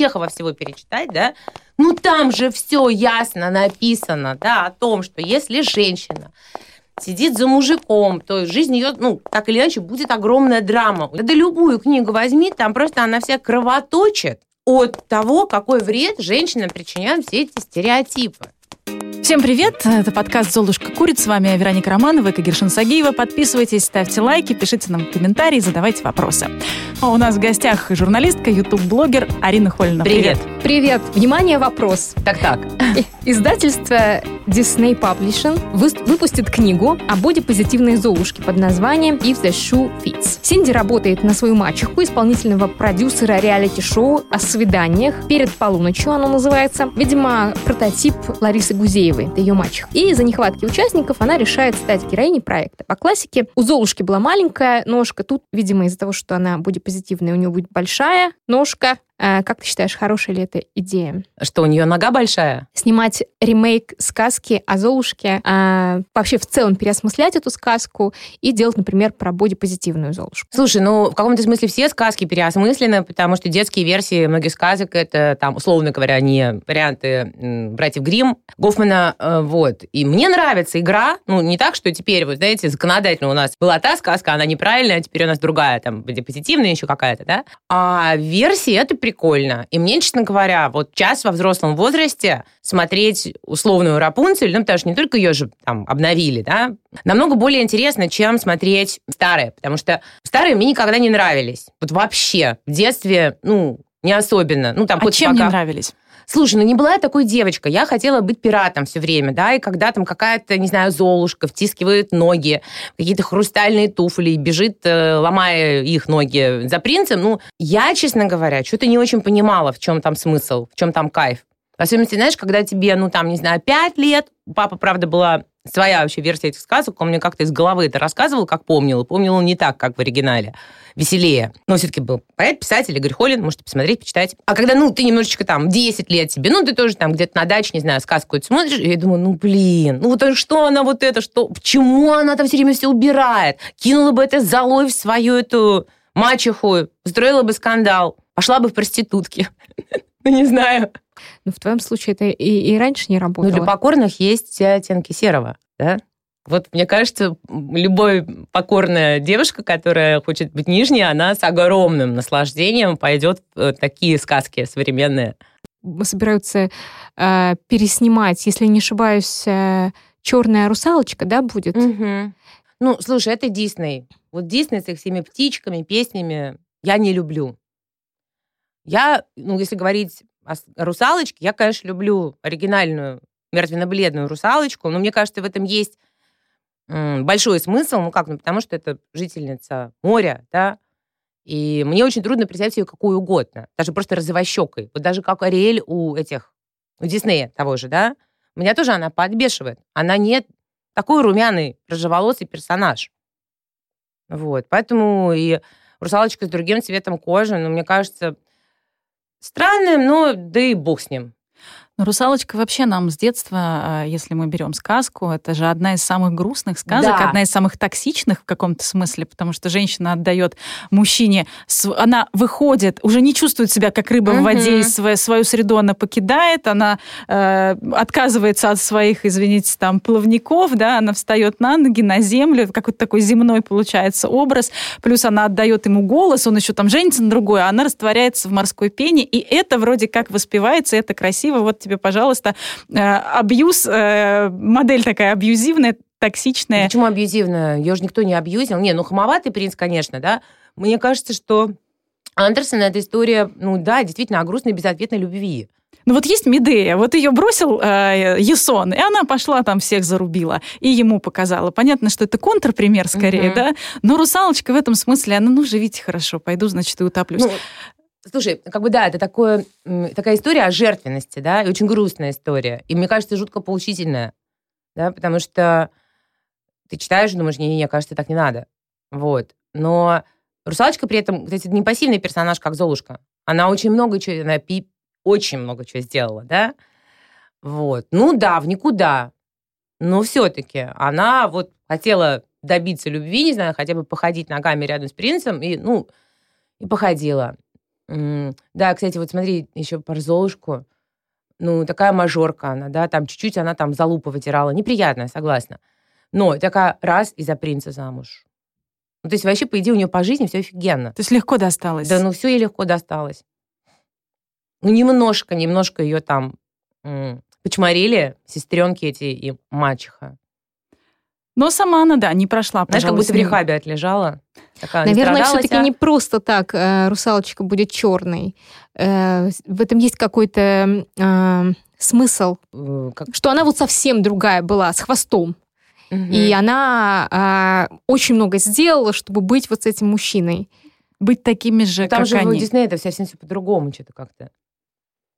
Чехова всего перечитать, да, ну там же все ясно написано, да, о том, что если женщина сидит за мужиком, то жизнь ее, ну, так или иначе, будет огромная драма. Да любую книгу возьми, там просто она вся кровоточит от того, какой вред женщинам причиняют все эти стереотипы. Всем привет! Это подкаст «Золушка курит». С вами Вероника Романова и Кагершин Сагиева. Подписывайтесь, ставьте лайки, пишите нам комментарии, задавайте вопросы. А у нас в гостях журналистка, ютуб-блогер Арина Хольна. Привет! Привет! Внимание, вопрос. Так-так. Издательство Disney Publishing выпустит книгу о бодипозитивной Золушке под названием If the Shoe Fits. Синди работает на свою мачеху, исполнительного продюсера реалити-шоу о свиданиях. Перед полуночью оно называется. Видимо, прототип Ларисы Гузеевой, это ее мачеха. И из-за нехватки участников она решает стать героиней проекта. По классике у Золушки была маленькая ножка. Тут, видимо, из-за того, что она бодипозитивная, у нее будет большая ножка. А, как ты считаешь, хорошая ли эта идея? Что, у нее нога большая? Снимать ремейк сказки о Золушке, а, вообще в целом переосмыслять эту сказку и делать, например, про бодипозитивную Золушку. Слушай, ну, в каком-то смысле все сказки переосмыслены, потому что детские версии многих сказок это, там, условно говоря, не варианты братьев Грим, Гофмана, э, вот. И мне нравится игра, ну, не так, что теперь, вот, знаете, законодательно у нас была та сказка, она неправильная, а теперь у нас другая, там, бодипозитивная еще какая-то, да? А версии это прикольно. И мне, честно говоря, вот сейчас во взрослом возрасте смотреть условную Рапунцель, ну, потому что не только ее же там обновили, да, намного более интересно, чем смотреть старые, потому что старые мне никогда не нравились. Вот вообще. В детстве, ну, не особенно. Ну, там а чем пока... не нравились? Слушай, ну не была я такой девочкой. Я хотела быть пиратом все время, да, и когда там какая-то, не знаю, золушка втискивает ноги, какие-то хрустальные туфли, бежит, э, ломая их ноги за принцем, ну, я, честно говоря, что-то не очень понимала, в чем там смысл, в чем там кайф. В особенности, знаешь, когда тебе, ну, там, не знаю, пять лет, папа, правда, была своя вообще версия этих сказок, он мне как-то из головы это рассказывал, как помнил, и помнил не так, как в оригинале, веселее. Но все-таки был поэт, писатель Игорь Холин, можете посмотреть, почитать. А когда, ну, ты немножечко там 10 лет тебе, ну, ты тоже там где-то на даче, не знаю, сказку это смотришь, и я думаю, ну, блин, ну, вот что она вот это, что, почему она там все время все убирает? Кинула бы это залой в свою эту мачеху, устроила бы скандал, пошла бы в проститутки. Ну, не знаю. Ну, в твоем случае это и, и раньше не работало. Ну, для покорных есть все оттенки серого, да? Вот мне кажется, любая покорная девушка, которая хочет быть нижней, она с огромным наслаждением пойдет в такие сказки современные. Собираются э, переснимать, если не ошибаюсь, э, черная русалочка, да, будет? Угу. Ну, слушай, это Дисней. Вот Дисней с их всеми птичками, песнями я не люблю. Я, ну, если говорить о русалочке, я, конечно, люблю оригинальную мертвенно-бледную русалочку, но мне кажется, в этом есть большой смысл, ну как, ну потому что это жительница моря, да, и мне очень трудно представить ее какую угодно, даже просто розовощекой. Вот даже как Ариэль у этих, у Диснея того же, да, меня тоже она подбешивает. Она не такой румяный, рыжеволосый персонаж. Вот, поэтому и русалочка с другим цветом кожи, ну, мне кажется, странным, но да и бог с ним. Русалочка вообще нам с детства, а, если мы берем сказку, это же одна из самых грустных сказок, да. одна из самых токсичных в каком-то смысле, потому что женщина отдает мужчине, она выходит, уже не чувствует себя как рыба угу. в воде, и свою, свою среду она покидает, она э, отказывается от своих, извините, там плавников, да, она встает на ноги, на землю, какой-то такой земной получается образ, плюс она отдает ему голос, он еще там женится на другой, а она растворяется в морской пене, и это вроде как воспевается, это красиво, вот тебе, пожалуйста, э, абьюз, э, модель такая абьюзивная, токсичная. Почему абьюзивная? Ее же никто не абьюзил. Не, ну хамоватый принц, конечно, да. Мне кажется, что Андерсон это история, ну да, действительно, о грустной безответной любви. Ну вот есть Медея, вот ее бросил э, Есон, и она пошла там всех зарубила, и ему показала. Понятно, что это контрпример скорее, угу. да? Но русалочка в этом смысле, она, ну, живите хорошо, пойду, значит, и утоплюсь. Ну, Слушай, как бы да, это такое, такая история о жертвенности, да, и очень грустная история. И мне кажется, жутко поучительная, да, потому что ты читаешь думаешь, не-не-не, кажется, так не надо. Вот. Но русалочка при этом, кстати, не пассивный персонаж, как Золушка. Она очень много чего, она пи, очень много чего сделала, да. Вот. Ну да, в никуда. Но все-таки она вот хотела добиться любви, не знаю, хотя бы походить ногами рядом с принцем, и, ну, и походила. Да, кстати, вот смотри, еще про Золушку. Ну, такая мажорка она, да, там чуть-чуть она там за лупу вытирала. Неприятная, согласна. Но такая раз и за принца замуж. Ну, то есть вообще, по идее, у нее по жизни все офигенно. То есть легко досталось? Да, ну все ей легко досталось. Ну, немножко, немножко ее там м- почморили сестренки эти и мачеха. Но сама она, да, не прошла, Знаешь, как будто в рехабе отлежала. Такая Наверное, все-таки а... не просто так э, русалочка будет черной. Э, в этом есть какой-то э, смысл, э, как... что она вот совсем другая была, с хвостом. Угу. И она э, очень много сделала, чтобы быть вот с этим мужчиной. Быть такими же, Там как же они. в Диснее это совсем все по-другому что-то как-то.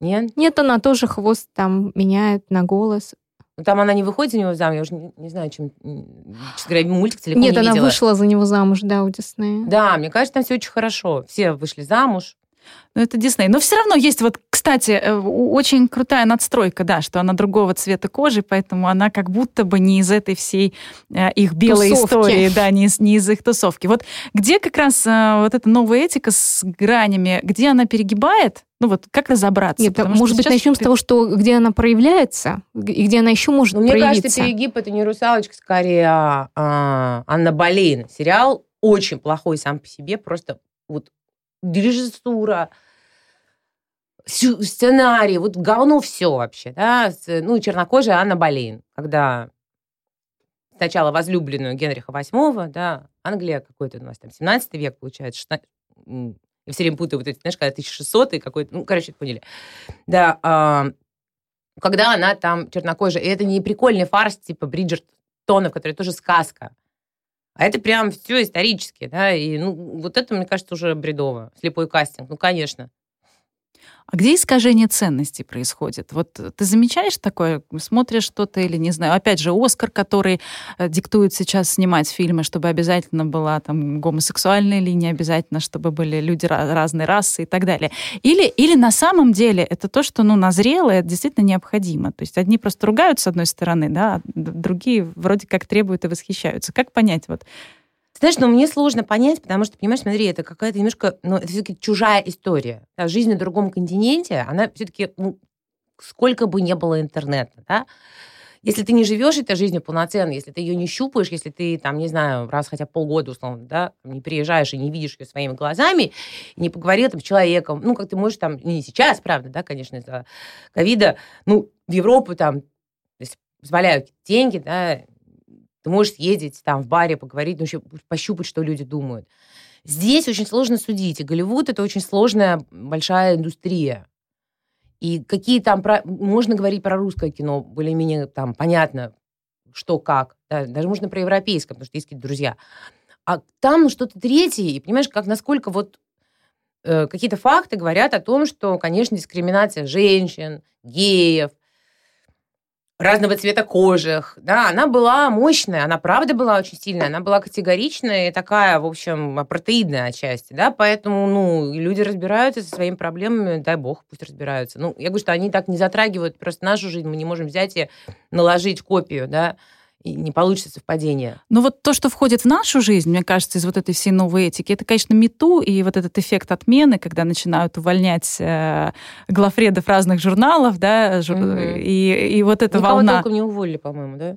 Нет? Нет, она тоже хвост там меняет на голос. Ну, там она не выходит за него замуж, я уже не, не знаю, чем, честно говоря, мультик целиком Нет, не она видела. вышла за него замуж, да, у Диснея. Да, мне кажется, там все очень хорошо. Все вышли замуж. Ну, это Дисней. Но все равно есть вот, кстати, э, очень крутая надстройка, да, что она другого цвета кожи, поэтому она как будто бы не из этой всей э, их белой Тусовки. истории, да, не из, не из их тусовки. Вот где как раз э, вот эта новая этика с гранями, где она перегибает, ну вот как разобраться? Нет, Потому может быть, сейчас начнем с того, что где она проявляется и где она еще может Ну, мне проявиться. кажется, перегиб это не русалочка, скорее а, а, Анна Болейн. Сериал очень плохой сам по себе, просто вот режиссура, сценарий, вот говно все вообще, да. Ну, чернокожая Анна Болейн, когда сначала возлюбленную Генриха VIII, да, Англия какой-то у нас там 17 век, получается, 16, м, я все время путаю вот эти, знаешь, когда 1600 и какой-то, ну, короче, поняли. Да, а, когда она там чернокожая, и это не прикольный фарс типа Бриджертонов, который тоже сказка, а это прям все исторически, да, и ну, вот это, мне кажется, уже бредово. Слепой кастинг, ну, конечно. А где искажение ценностей происходит? Вот ты замечаешь такое, смотришь что-то или не знаю. Опять же, Оскар, который э, диктует сейчас снимать фильмы, чтобы обязательно была там гомосексуальная линия, обязательно, чтобы были люди разной расы и так далее. Или, или на самом деле это то, что ну, назрело, и это действительно необходимо. То есть одни просто ругают с одной стороны, да, а другие вроде как требуют и восхищаются. Как понять вот? Знаешь, ну, мне сложно понять, потому что, понимаешь, смотри, это какая-то немножко, ну, это все-таки чужая история. Да, жизнь на другом континенте, она все-таки, ну, сколько бы не было интернета, да, если ты не живешь этой жизнью полноценно, если ты ее не щупаешь, если ты, там, не знаю, раз хотя полгода, условно, да, не приезжаешь и не видишь ее своими глазами, не поговорил там с человеком, ну, как ты можешь там, не сейчас, правда, да, конечно, из-за ковида, ну, в Европу там, позволяют деньги, да, ты можешь съездить там в баре, поговорить, ну, пощупать, что люди думают. Здесь очень сложно судить. И Голливуд — это очень сложная большая индустрия. И какие там... Про... Можно говорить про русское кино, более-менее там понятно, что как. Да, даже можно про европейское, потому что есть какие-то друзья. А там что-то третье, и понимаешь, как насколько вот э, какие-то факты говорят о том, что, конечно, дискриминация женщин, геев, разного цвета кожих, да, она была мощная, она правда была очень сильная, она была категоричная и такая, в общем, протеидная отчасти, да, поэтому, ну, люди разбираются со своими проблемами, дай бог, пусть разбираются. Ну, я говорю, что они так не затрагивают просто нашу жизнь, мы не можем взять и наложить копию, да, и не получится совпадение. Ну вот то, что входит в нашу жизнь, мне кажется, из вот этой всей новой этики, это, конечно, мету и вот этот эффект отмены, когда начинают увольнять э, главредов разных журналов, да, жур... Мгм. и, и вот эта Никого волна. толком не уволили, по-моему, да?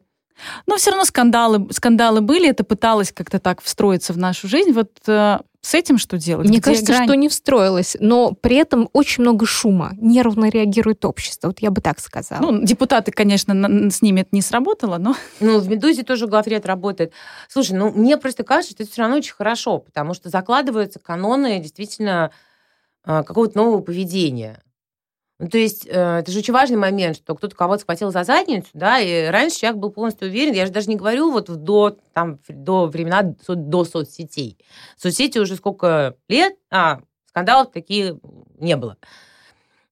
Но все равно скандалы, скандалы были, это пыталось как-то так встроиться в нашу жизнь. Вот э, с этим что делать? Мне Где кажется, грань? что не встроилось, но при этом очень много шума. Нервно реагирует общество, вот я бы так сказала. Ну, депутаты, конечно, на- с ними это не сработало, но... Ну, в «Медузе» тоже главред работает. Слушай, ну, мне просто кажется, что это все равно очень хорошо, потому что закладываются каноны действительно э, какого-то нового поведения. Ну, то есть э, это же очень важный момент, что кто-то кого-то схватил за задницу, да, и раньше человек был полностью уверен, я же даже не говорю вот до, там, до времена, до соцсетей. Соцсети уже сколько лет, а скандалов такие не было.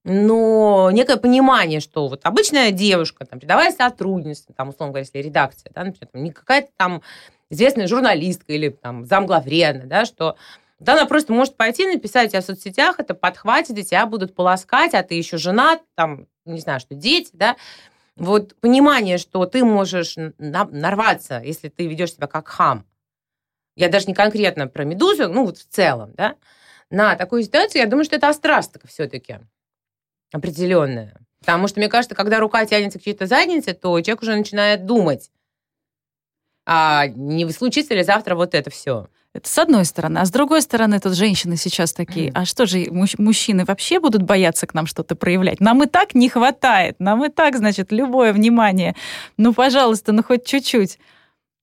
Но некое понимание, что вот обычная девушка, там, рядовая сотрудница, там, условно говоря, если редакция, да, например, там, не какая-то там известная журналистка или там замглавреда, да, что да, она просто может пойти написать тебя в соцсетях, это подхватит, и тебя будут полоскать, а ты еще женат, там, не знаю, что дети, да. Вот понимание, что ты можешь на- нарваться, если ты ведешь себя как хам. Я даже не конкретно про медузу, ну вот в целом, да, на такую ситуацию, я думаю, что это острастка все-таки определенная. Потому что, мне кажется, когда рука тянется к чьей-то заднице, то человек уже начинает думать, а не случится ли завтра вот это все. Это с одной стороны. А с другой стороны, тут женщины сейчас такие, а что же, мужчины вообще будут бояться к нам что-то проявлять? Нам и так не хватает, нам и так, значит, любое внимание. Ну, пожалуйста, ну хоть чуть-чуть.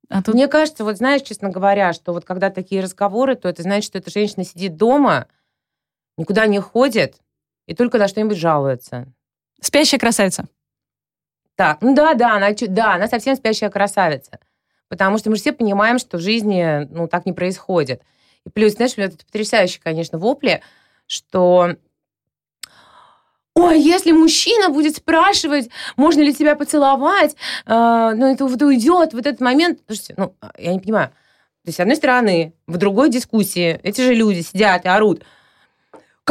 А тут... Мне кажется, вот знаешь, честно говоря, что вот когда такие разговоры, то это значит, что эта женщина сидит дома, никуда не ходит и только на что-нибудь жалуется. Спящая красавица. Так, ну да, да, она, да, она совсем спящая красавица. Потому что мы же все понимаем, что в жизни ну, так не происходит. И плюс, знаешь, это потрясающие, конечно, вопли, что Ой, если мужчина будет спрашивать, можно ли тебя поцеловать, э, ну, это вот уйдет в этот момент. Слушайте, ну, я не понимаю. То есть, с одной стороны, в другой дискуссии эти же люди сидят и орут –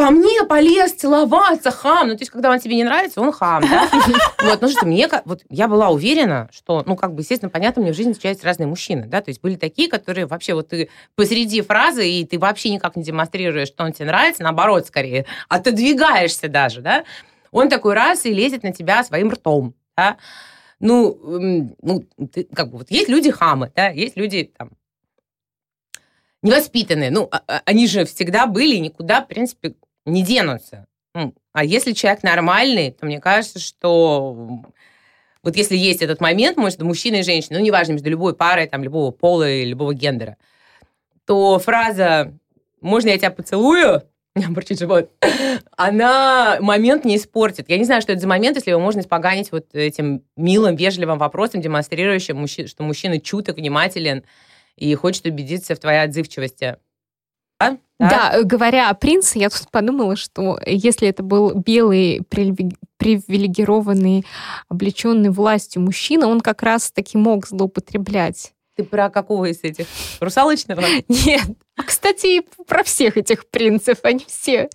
ко мне полез целоваться, хам. Ну, то есть, когда он тебе не нравится, он хам? Вот, ну что, мне, вот я была уверена, что, ну, как бы, естественно, понятно, мне в жизни встречаются разные мужчины, да, то есть были такие, которые вообще вот ты посреди фразы, и ты вообще никак не демонстрируешь, что он тебе нравится, наоборот, скорее, отодвигаешься даже, да, он такой раз и лезет на тебя своим ртом, да, ну, ну ты, как бы, вот есть люди хамы, да, есть люди там невоспитанные. Ну, а, а, они же всегда были никуда, в принципе, не денутся. Ну, а если человек нормальный, то мне кажется, что вот если есть этот момент между мужчиной и женщиной, ну, неважно, между любой парой, там, любого пола и любого гендера, то фраза «можно я тебя поцелую?» бурчит живот, она момент не испортит. Я не знаю, что это за момент, если его можно испоганить вот этим милым, вежливым вопросом, демонстрирующим, что мужчина чуток, внимателен и хочет убедиться в твоей отзывчивости. Да? да, говоря о принце, я тут подумала, что если это был белый, привилегированный, облеченный властью мужчина, он как раз таки мог злоупотреблять ты про какого из этих? Русалочного? Нет. А, кстати, про всех этих принцев. Они все,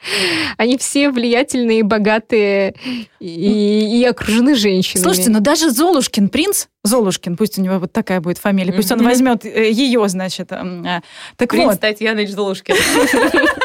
они все влиятельные, богатые и, и окружены женщинами. Слушайте, но даже Золушкин принц, Золушкин, пусть у него вот такая будет фамилия, пусть он возьмет э, ее, значит. Э, так принц вот. Татьяныч Золушкин.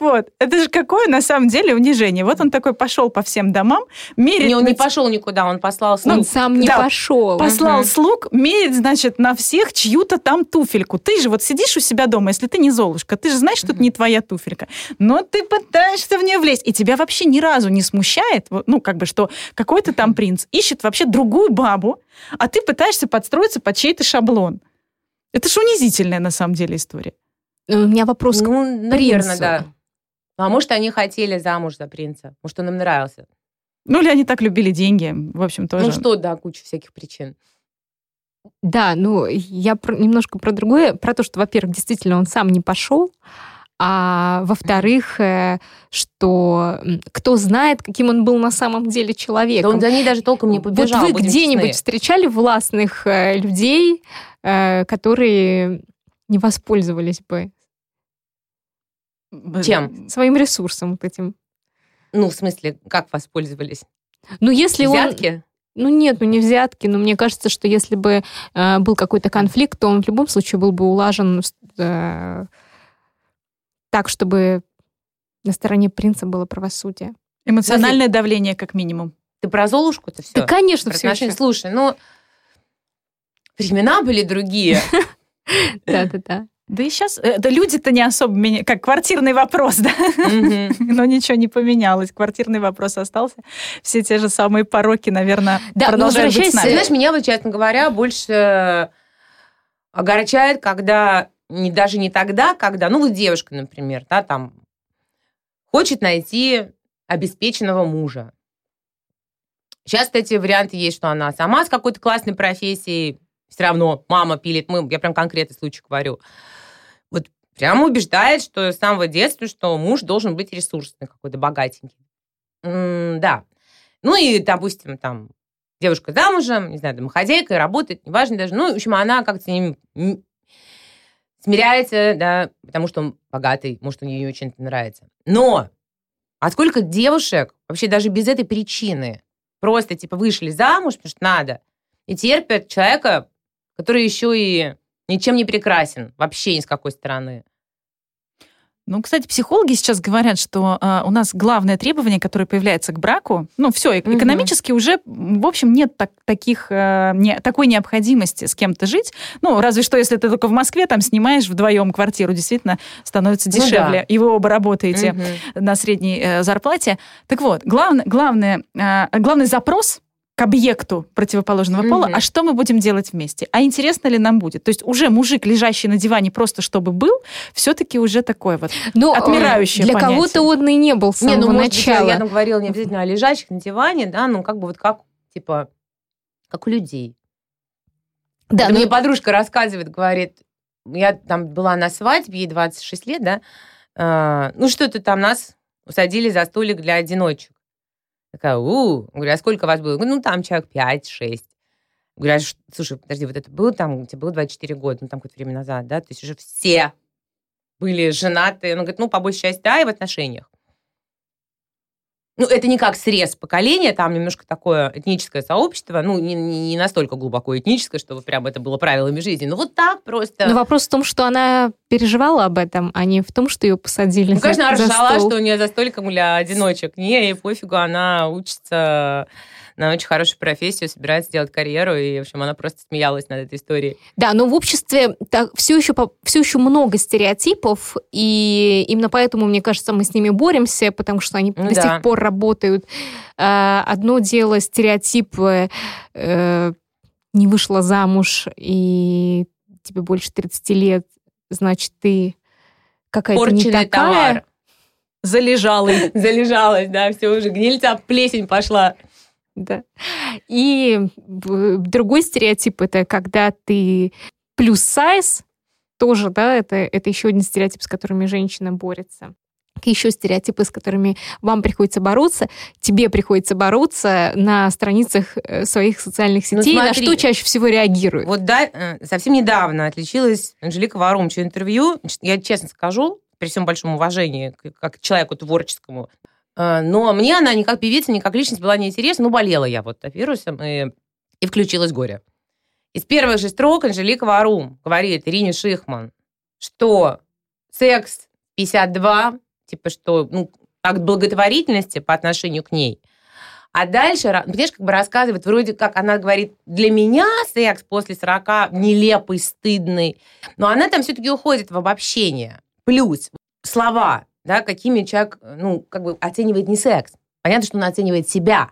Вот, это же какое на самом деле унижение. Вот он такой пошел по всем домам, мерит... Не, он не пошел никуда, он послал слуг. Он сам не пошел. Послал слуг, мерит, значит, на всех чью-то там туфельку. Ты же вот сидишь у себя дома, если ты не Золушка, ты же знаешь, что это не твоя туфелька. Но ты пытаешься в нее влезть, и тебя вообще ни разу не смущает, ну, как бы, что какой-то там принц ищет вообще другую бабу, а ты пытаешься подстроиться под чей-то шаблон. Это же унизительная на самом деле история. У меня вопрос ну, к наверное, да. А может, они хотели замуж за принца? Может, он им нравился? Ну, или они так любили деньги, в общем, тоже. Ну что, да, куча всяких причин. Да, ну, я про, немножко про другое, про то, что, во-первых, действительно он сам не пошел, а во-вторых, э, что кто знает, каким он был на самом деле человеком. Да он за ней даже толком не побежал. Вот вы где-нибудь встречали властных э, людей, э, которые не воспользовались бы чем? Своим ресурсом вот этим. Ну, в смысле, как воспользовались? Ну, если Взятки? Он... Ну нет, ну не взятки, но мне кажется, что если бы э, был какой-то конфликт, то он в любом случае был бы улажен э, так, чтобы на стороне принца было правосудие. Эмоциональное Подожди. давление, как минимум. Ты про Золушку-то все? Да, конечно, все. Еще. Слушай, ну, времена были другие. Да-да-да. Да и сейчас да люди-то не особо меня, как квартирный вопрос, да, но ничего не поменялось, квартирный вопрос остался, все те же самые пороки, наверное, да, продолжают быть с нами. Знаешь, меня вот, честно говоря, больше огорчает, когда не, даже не тогда, когда, ну вот девушка, например, да, там хочет найти обеспеченного мужа. Часто эти варианты есть, что она сама с какой-то классной профессией, все равно мама пилит, мы, я прям конкретный случай говорю, прямо убеждает, что с самого детства, что муж должен быть ресурсный какой-то, богатенький. М да. Ну и, допустим, там девушка замужем, не знаю, домохозяйка, работает, неважно даже. Ну, в общем, она как-то с ним смиряется, да, потому что он богатый, может, он ей очень это нравится. Но а сколько девушек вообще даже без этой причины просто, типа, вышли замуж, потому что надо, и терпят человека, который еще и ничем не прекрасен, вообще ни с какой стороны. Ну, кстати, психологи сейчас говорят, что э, у нас главное требование, которое появляется к браку, ну, все, э- экономически уже, в общем, нет так, таких, э, не, такой необходимости с кем-то жить. Ну, разве что, если ты только в Москве там снимаешь вдвоем квартиру, действительно становится дешевле, ну, да. и вы оба работаете mm-hmm. на средней э, зарплате. Так вот, главное, главное, э, главный запрос к объекту противоположного пола, mm-hmm. а что мы будем делать вместе? А интересно ли нам будет? То есть уже мужик, лежащий на диване просто чтобы был, все-таки уже такое вот ну, отмирающее Для понятие. кого-то он и не был с самого не, ну, начала. Быть, я, там говорила не обязательно о лежащих на диване, да, ну как бы вот как, типа, как у людей. Да, Это но... мне подружка рассказывает, говорит, я там была на свадьбе, ей 26 лет, да, э, ну что-то там нас усадили за столик для одиночек. Такая, у, говорю, а сколько вас было? ну, там человек 5-6. Говорю, а, слушай, подожди, вот это было там, тебе было 24 года, ну, там какое-то время назад, да? То есть уже все были женаты. Он говорит, ну, по большей части, да, и в отношениях. Ну, это не как срез поколения, там немножко такое этническое сообщество, ну, не, не настолько глубоко этническое, чтобы прям это было правилами жизни, но вот так просто. Но вопрос в том, что она переживала об этом, а не в том, что ее посадили Ну, конечно, она ржала, что у нее за столиком для одиночек. Не, ей пофигу, она учится на очень хорошую профессию, собирается делать карьеру, и, в общем, она просто смеялась над этой историей. Да, но в обществе так, все, еще, все еще много стереотипов, и именно поэтому, мне кажется, мы с ними боремся, потому что они ну, до да. сих пор работают. А, одно дело стереотип э, не вышла замуж, и тебе больше 30 лет, значит, ты какая-то не такая. Товар. Залежалый. Залежалась, да, все уже гнильца, плесень пошла. Да. И другой стереотип это когда ты плюс сайз, тоже, да, это, это еще один стереотип, с которыми женщина борется еще стереотипы, с которыми вам приходится бороться, тебе приходится бороться на страницах э, своих социальных ну, сетей, ну, на что чаще всего реагируют? Вот да, э, совсем недавно отличилась Анжелика Варумчу интервью. Я честно скажу, при всем большом уважении как к человеку творческому, но мне она ни как певица, ни как личность была неинтересна. Ну, болела я вот вирусом, и, и включилось горе. Из первых же строк Анжелика Варум говорит Ирине Шихман, что секс 52, типа что, ну, акт благотворительности по отношению к ней. А дальше, понимаешь, как бы рассказывает, вроде как она говорит, для меня секс после 40 нелепый, стыдный, но она там все-таки уходит в обобщение. Плюс слова да, какими человек, ну, как бы оценивает не секс. Понятно, что она оценивает себя.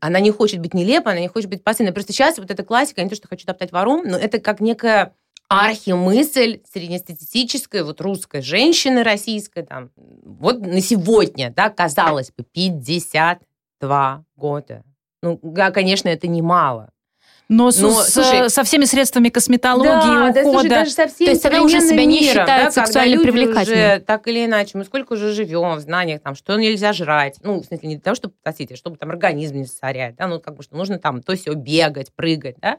Она не хочет быть нелепой, она не хочет быть постоянной. Просто сейчас вот эта классика, не то, что хочу топтать вором, но это как некая архимысль среднестатистической вот русской женщины российской, там, вот на сегодня, да, казалось бы, 52 года. Ну, конечно, это немало. Но, Но с, слушай, со всеми средствами косметологии, да, ухода. Да, слушай, даже со всем То есть она уже себя не миром, считает да, сексуально привлекательной. Уже, так или иначе, мы сколько уже живем в знаниях, там, что нельзя жрать. Ну, в смысле, не для того, чтобы потасить, а чтобы там организм не засорять. Да? Ну, как бы, что нужно там то все бегать, прыгать, да.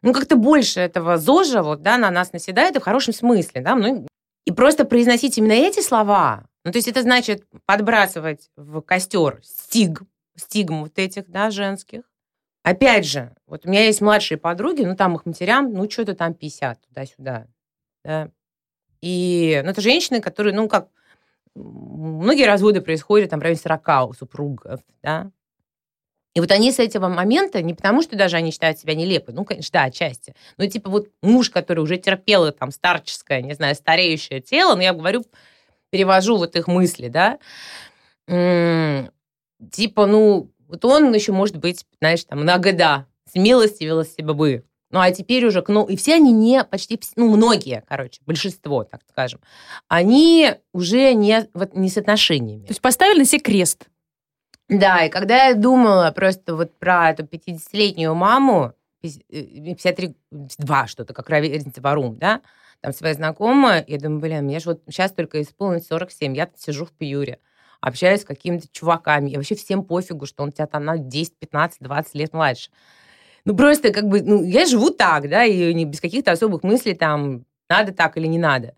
Ну, как-то больше этого зожа вот, да, на нас наседает, и в хорошем смысле, да. Ну, и просто произносить именно эти слова, ну, то есть это значит подбрасывать в костер стиг, стигм вот этих, да, женских, Опять же, вот у меня есть младшие подруги, ну, там их матерям, ну, что-то там 50 туда-сюда. Да. И, ну, это женщины, которые, ну, как, многие разводы происходят там в районе 40 у супругов, да. И вот они с этого момента, не потому что даже они считают себя нелепой, ну, конечно, да, отчасти, но типа вот муж, который уже терпел там старческое, не знаю, стареющее тело, ну, я говорю, перевожу вот их мысли, да, типа, ну, вот он еще может быть, знаешь, там, на года смилостивился бы. Ну, а теперь уже, ну, и все они не, почти, ну, многие, короче, большинство, так скажем, они уже не, вот, не с отношениями. То есть поставили на себе крест. Да, и когда я думала просто вот про эту 50-летнюю маму, 53, 2 что-то, как разница Варум, да, там своя знакомая, я думаю, блин, мне же вот сейчас только исполнилось 47, я сижу в Пиюре общаюсь с какими-то чуваками. И вообще всем пофигу, что он тебя там на 10, 15, 20 лет младше. Ну, просто как бы, ну, я живу так, да, и не без каких-то особых мыслей там, надо так или не надо.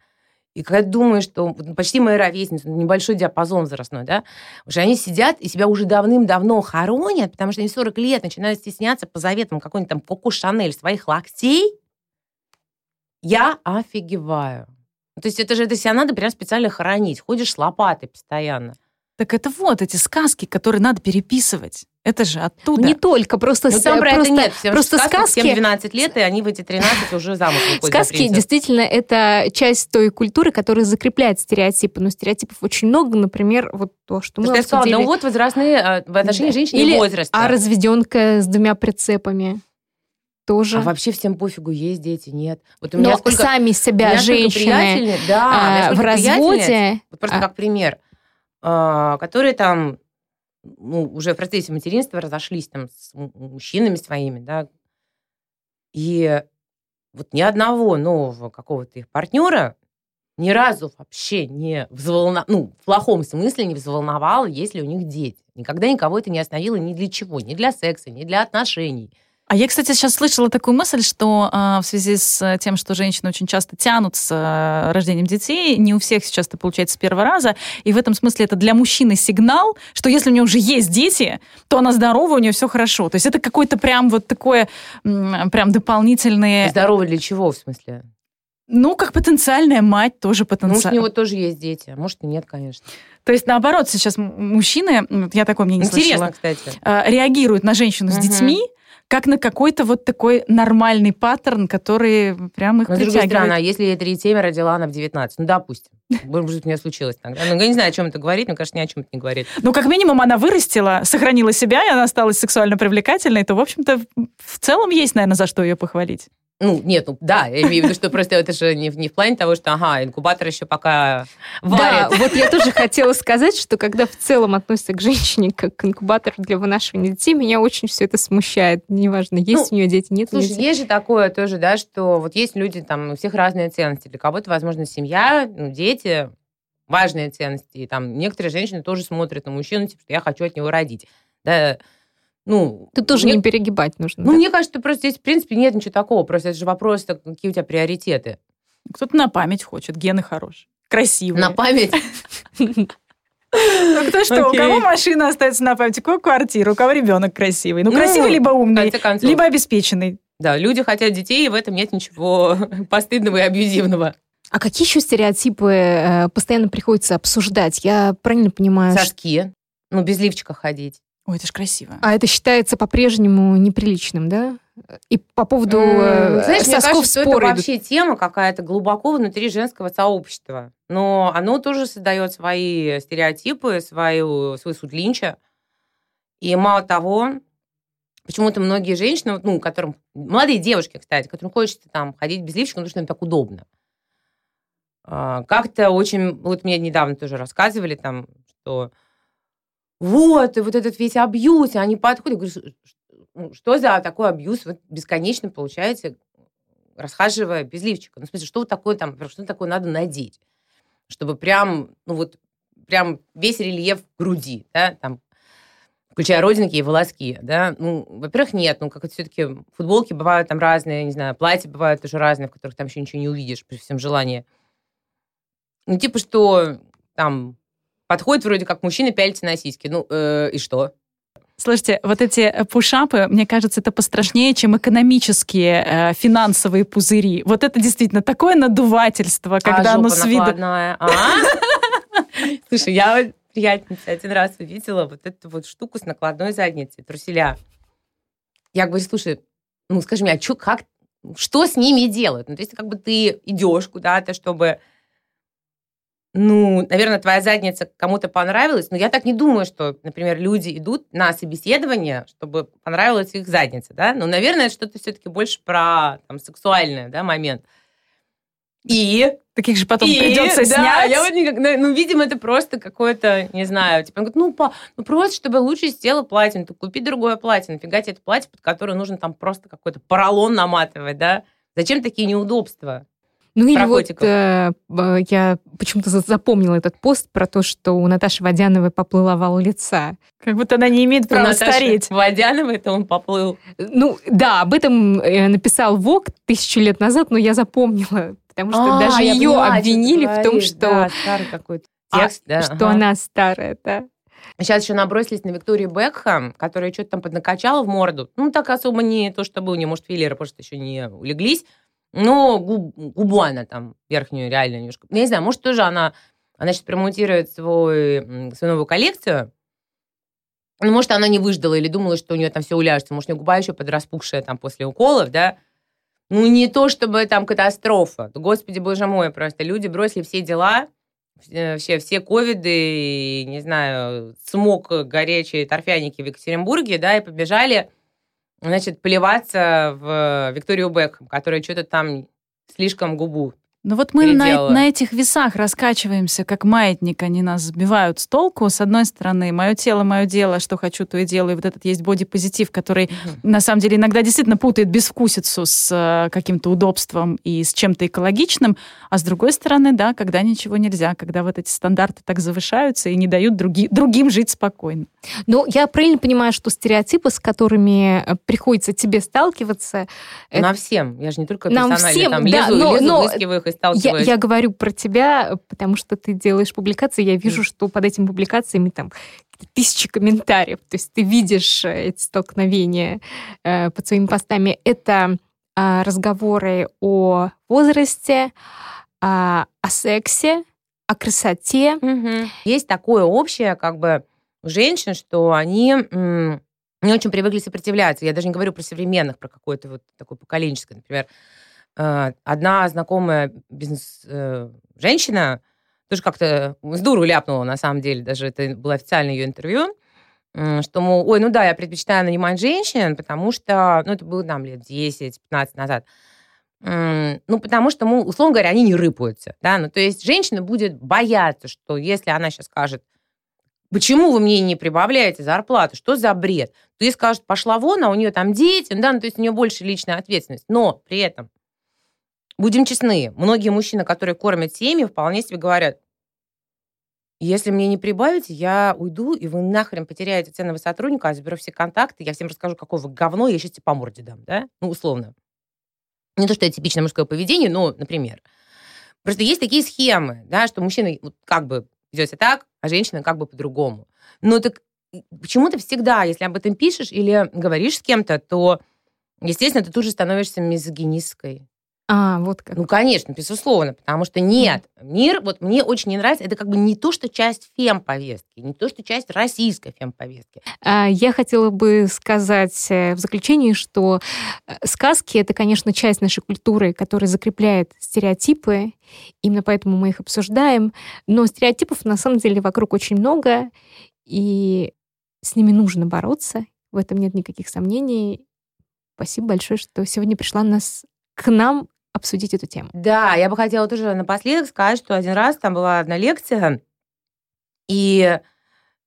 И когда думаю, что почти мои ровесницы, небольшой диапазон возрастной, да, уже они сидят и себя уже давным-давно хоронят, потому что они 40 лет начинают стесняться по заветам какой-нибудь там Коко Шанель своих локтей, я офигеваю. То есть это же это себя надо прям специально хоронить. Ходишь с лопатой постоянно. Так это вот эти сказки, которые надо переписывать. Это же оттуда. Не только, просто, Ну, там про просто, это нет. Всем просто сказкам сказки... всем 12 лет, и они в эти 13 уже замуж выходят Сказки действительно это часть той культуры, которая закрепляет стереотипы. Но стереотипов очень много, например, вот то, что мы я сказала, обсудили. ну вот возрастные э, в отношении Да. женщины Или возраста. А разведенка с двумя прицепами тоже. А вообще всем пофигу, есть дети, нет. Вот у меня Но сколько, сами у себя женщины да, у меня а, в разводе. вот просто а, как пример, которые там ну, уже в процессе материнства разошлись там с мужчинами своими, да, и вот ни одного нового какого-то их партнера ни разу вообще не взволновал, ну, в плохом смысле не взволновало, есть ли у них дети. Никогда никого это не остановило ни для чего, ни для секса, ни для отношений. А я, кстати, сейчас слышала такую мысль, что э, в связи с тем, что женщины очень часто тянут с э, рождением детей, не у всех сейчас это получается с первого раза, и в этом смысле это для мужчины сигнал, что если у нее уже есть дети, то она здорова, у нее все хорошо. То есть это какое-то прям вот такое, прям дополнительное, Здорово для чего, в смысле? ну, как потенциальная мать тоже Ну, Может, у потенциально. него тоже есть дети, а может и нет, конечно. То есть наоборот, сейчас мужчины, я такое мне не Интересно, слышала, кстати. э, реагируют на женщину с Мгм. детьми, как на какой-то вот такой нормальный паттерн, который прям их Но, с другой стороны, а если я 3,7 родила она в 19? Ну, допустим. Может у меня случилось тогда. Ну, я не знаю, о чем это говорит, но, конечно, ни о чем это не говорит. Ну, как минимум, она вырастила, сохранила себя, и она осталась сексуально привлекательной, то, в общем-то, в целом есть, наверное, за что ее похвалить. Ну, нет, ну, да, я имею в виду, что просто это же не, не в плане того, что, ага, инкубатор еще пока Да, варит. вот я тоже хотела сказать, что когда в целом относятся к женщине как к инкубатору для вынашивания детей, меня очень все это смущает. Неважно, есть Ну, у нее дети, нет Слушай, детей. есть же такое тоже, да, что вот есть люди, там, у всех разные ценности. Для кого-то, возможно, семья, ну, дети, важные ценности. И там некоторые женщины тоже смотрят на мужчину, типа, что я хочу от него родить. Да, ну... Тут тоже мне- не перегибать нужно. Ну, да. мне кажется, просто здесь, в принципе, нет ничего такого. Просто это же вопрос, так, какие у тебя приоритеты. Кто-то на память хочет, гены хорошие, красивые. На память. Ну, кто что, у кого машина остается на память, у кого квартира, у кого ребенок красивый. Ну, Ну, красивый либо умный, либо обеспеченный. Да, люди хотят детей, и в этом нет ничего постыдного и абьюзивного. А какие еще стереотипы э, постоянно приходится обсуждать? Я правильно понимаю? Соски. Ну, без лифчика ходить. Ой, это ж красиво. А это считается по-прежнему неприличным, да? И по поводу э, Знаешь, мне сосков кажется, что это вообще тема какая-то глубоко внутри женского сообщества. Но оно тоже создает свои стереотипы, свою, свой суд линча. И мало того, почему-то многие женщины, вот, ну, которым, молодые девушки, кстати, которым хочется там ходить без лифчика, потому что им так удобно. А, Как-то очень, вот мне недавно тоже рассказывали там, что вот, и вот этот весь абьюз, и они подходят, говорю, ну, что за такой абьюз вот бесконечно получаете, расхаживая без лифчика? Ну, в смысле, что вот такое там, что такое надо надеть? Чтобы прям, ну вот, прям весь рельеф груди, да, там, включая родинки и волоски, да, ну, во-первых, нет, ну, как это все-таки футболки бывают там разные, не знаю, платья бывают тоже разные, в которых там еще ничего не увидишь при всем желании. Ну, типа, что там подходит вроде как мужчина, пялится на сиськи, ну, э, и что? Слушайте, вот эти э, пушапы, мне кажется, это пострашнее, чем экономические э, финансовые пузыри. Вот это действительно такое надувательство, когда а оно с виду... а? Слушай, я приятница один раз увидела вот эту вот штуку с накладной задницей, труселя. Я говорю, слушай, ну скажи мне, а чё, как, что с ними делают? Ну, то есть, как бы ты идешь куда-то, чтобы ну, наверное, твоя задница кому-то понравилась, но я так не думаю, что, например, люди идут на собеседование, чтобы понравилась их задница, да? Ну, наверное, что-то все-таки больше про там, сексуальный да, момент. И Таких же потом и, придется да, снять. я вот никак, ну, ну, видимо, это просто какое-то, не знаю, типа, он говорит, ну, по, ну, просто, чтобы лучше сделать платье, ну, ты купи другое платье, нафига тебе это платье, под которое нужно там просто какой-то поролон наматывать, да? Зачем такие неудобства? Ну или Про вот э, я почему-то за- запомнила этот пост про то, что у Наташи Водяновой поплыл овал лица. Как будто она не имеет права Наташа стареть. Водянова, это он поплыл. Ну да, об этом э, написал Вог тысячу лет назад, но я запомнила, потому что А, даже ее поняла, обвинили в том, что, Да, старый какой-то а, текст, да. что ага. она старая, да. Сейчас еще набросились на Викторию Бекхэм, которая что-то там поднакачала в морду. Ну, так особо не то, чтобы у нее, может, филлеры просто еще не улеглись. Но губ, губу она там верхнюю реально немножко... Я не знаю, может, тоже она, она сейчас промонтирует свой, свою новую коллекцию, ну, может, она не выждала или думала, что у нее там все уляжется. Может, у нее губа еще подраспухшая там после уколов, да? Ну, не то, чтобы там катастрофа. Господи, боже мой, просто люди бросили все дела, вообще все ковиды, не знаю, смог горячие торфяники в Екатеринбурге, да, и побежали, значит, плеваться в Викторию Бекхэм, которая что-то там слишком губу ну вот мы на, на этих весах раскачиваемся, как маятник, они нас сбивают с толку. С одной стороны, мое тело, мое дело, что хочу, то и делаю. И вот этот есть бодипозитив, который угу. на самом деле иногда действительно путает безвкусицу с э, каким-то удобством и с чем-то экологичным. А с другой стороны, да, когда ничего нельзя, когда вот эти стандарты так завышаются и не дают други, другим жить спокойно. Ну, я правильно понимаю, что стереотипы, с которыми э, приходится тебе сталкиваться... На это... всем. Я же не только Нам всем, там да, лезу, но, лезу, но... сталкиваюсь. Я, я говорю про тебя, потому что ты делаешь публикации, я вижу, что под этими публикациями там тысячи комментариев, то есть ты видишь э, эти столкновения э, под своими постами. Это э, разговоры о возрасте, э, о сексе, о красоте. Mm-hmm. Есть такое общее, как бы, у женщин, что они не очень привыкли сопротивляться. Я даже не говорю про современных, про какое-то вот такое поколенческое, например, одна знакомая бизнес-женщина э, тоже как-то с дуру ляпнула, на самом деле, даже это было официальное ее интервью, что, мол, ой, ну да, я предпочитаю нанимать женщин, потому что, ну, это было там лет 10-15 назад, ну, потому что, мол, условно говоря, они не рыпаются, да, ну, то есть женщина будет бояться, что если она сейчас скажет, почему вы мне не прибавляете зарплату, что за бред, то ей скажут, пошла вон, а у нее там дети, да, ну, то есть у нее больше личная ответственность, но при этом Будем честны, многие мужчины, которые кормят семьи, вполне себе говорят, если мне не прибавите, я уйду, и вы нахрен потеряете ценного сотрудника, я заберу все контакты, я всем расскажу, какое вы говно, я сейчас тебе по морде дам, да? Ну, условно. Не то, что это типичное мужское поведение, но, например. Просто есть такие схемы, да, что мужчина как бы ведет себя так, а женщина как бы по-другому. Но так почему-то всегда, если об этом пишешь или говоришь с кем-то, то, естественно, ты тут же становишься мизогинисткой. А, вот как. Ну, конечно, безусловно, потому что нет, мир, вот мне очень не нравится, это как бы не то, что часть фем-повестки, не то, что часть российской фем-повестки. А, я хотела бы сказать э, в заключении, что э, сказки — это, конечно, часть нашей культуры, которая закрепляет стереотипы, именно поэтому мы их обсуждаем, но стереотипов на самом деле вокруг очень много, и с ними нужно бороться, в этом нет никаких сомнений. Спасибо большое, что сегодня пришла нас к нам обсудить эту тему. Да, я бы хотела тоже напоследок сказать, что один раз там была одна лекция, и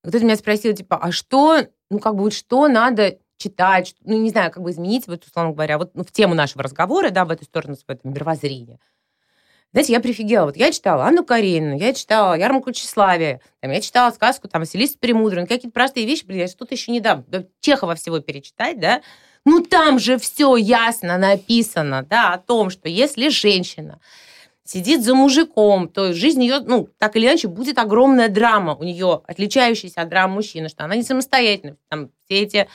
кто-то меня спросил, типа, а что, ну, как бы, вот что надо читать, ну, не знаю, как бы изменить, вот, условно говоря, вот ну, в тему нашего разговора, да, в эту сторону своего мировоззрения. Знаете, я прифигела. Вот я читала Анну Каренину, я читала Ярмарку Тщеславия, там, я читала сказку там Василиса Премудрый, ну, какие-то простые вещи, блин, я что-то еще не дам. Чехова всего перечитать, да, ну там же все ясно написано, да, о том, что если женщина сидит за мужиком, то жизнь ее, ну, так или иначе, будет огромная драма у нее, отличающаяся от драмы мужчины, что она не самостоятельна. Там все эти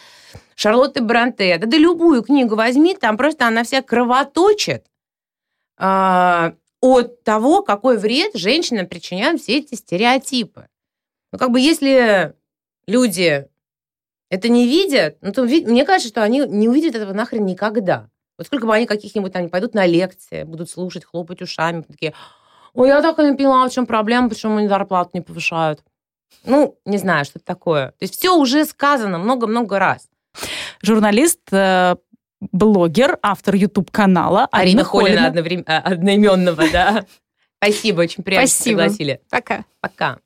Шарлотты Бранте, да, да любую книгу возьми, там просто она вся кровоточит э, от того, какой вред женщинам причиняют все эти стереотипы. Ну, как бы если люди это не видят, ну, то, мне кажется, что они не увидят этого нахрен никогда. Вот сколько бы они каких-нибудь там пойдут на лекции, будут слушать, хлопать ушами, такие, ой, я так и не поняла, в чем проблема, почему они зарплату не повышают. Ну, не знаю, что это такое. То есть все уже сказано много-много раз. Журналист, э, блогер, автор YouTube-канала Арина, Арина Холина. Холина одноименного, да. Спасибо, очень приятно, Спасибо. пригласили. Пока. Пока.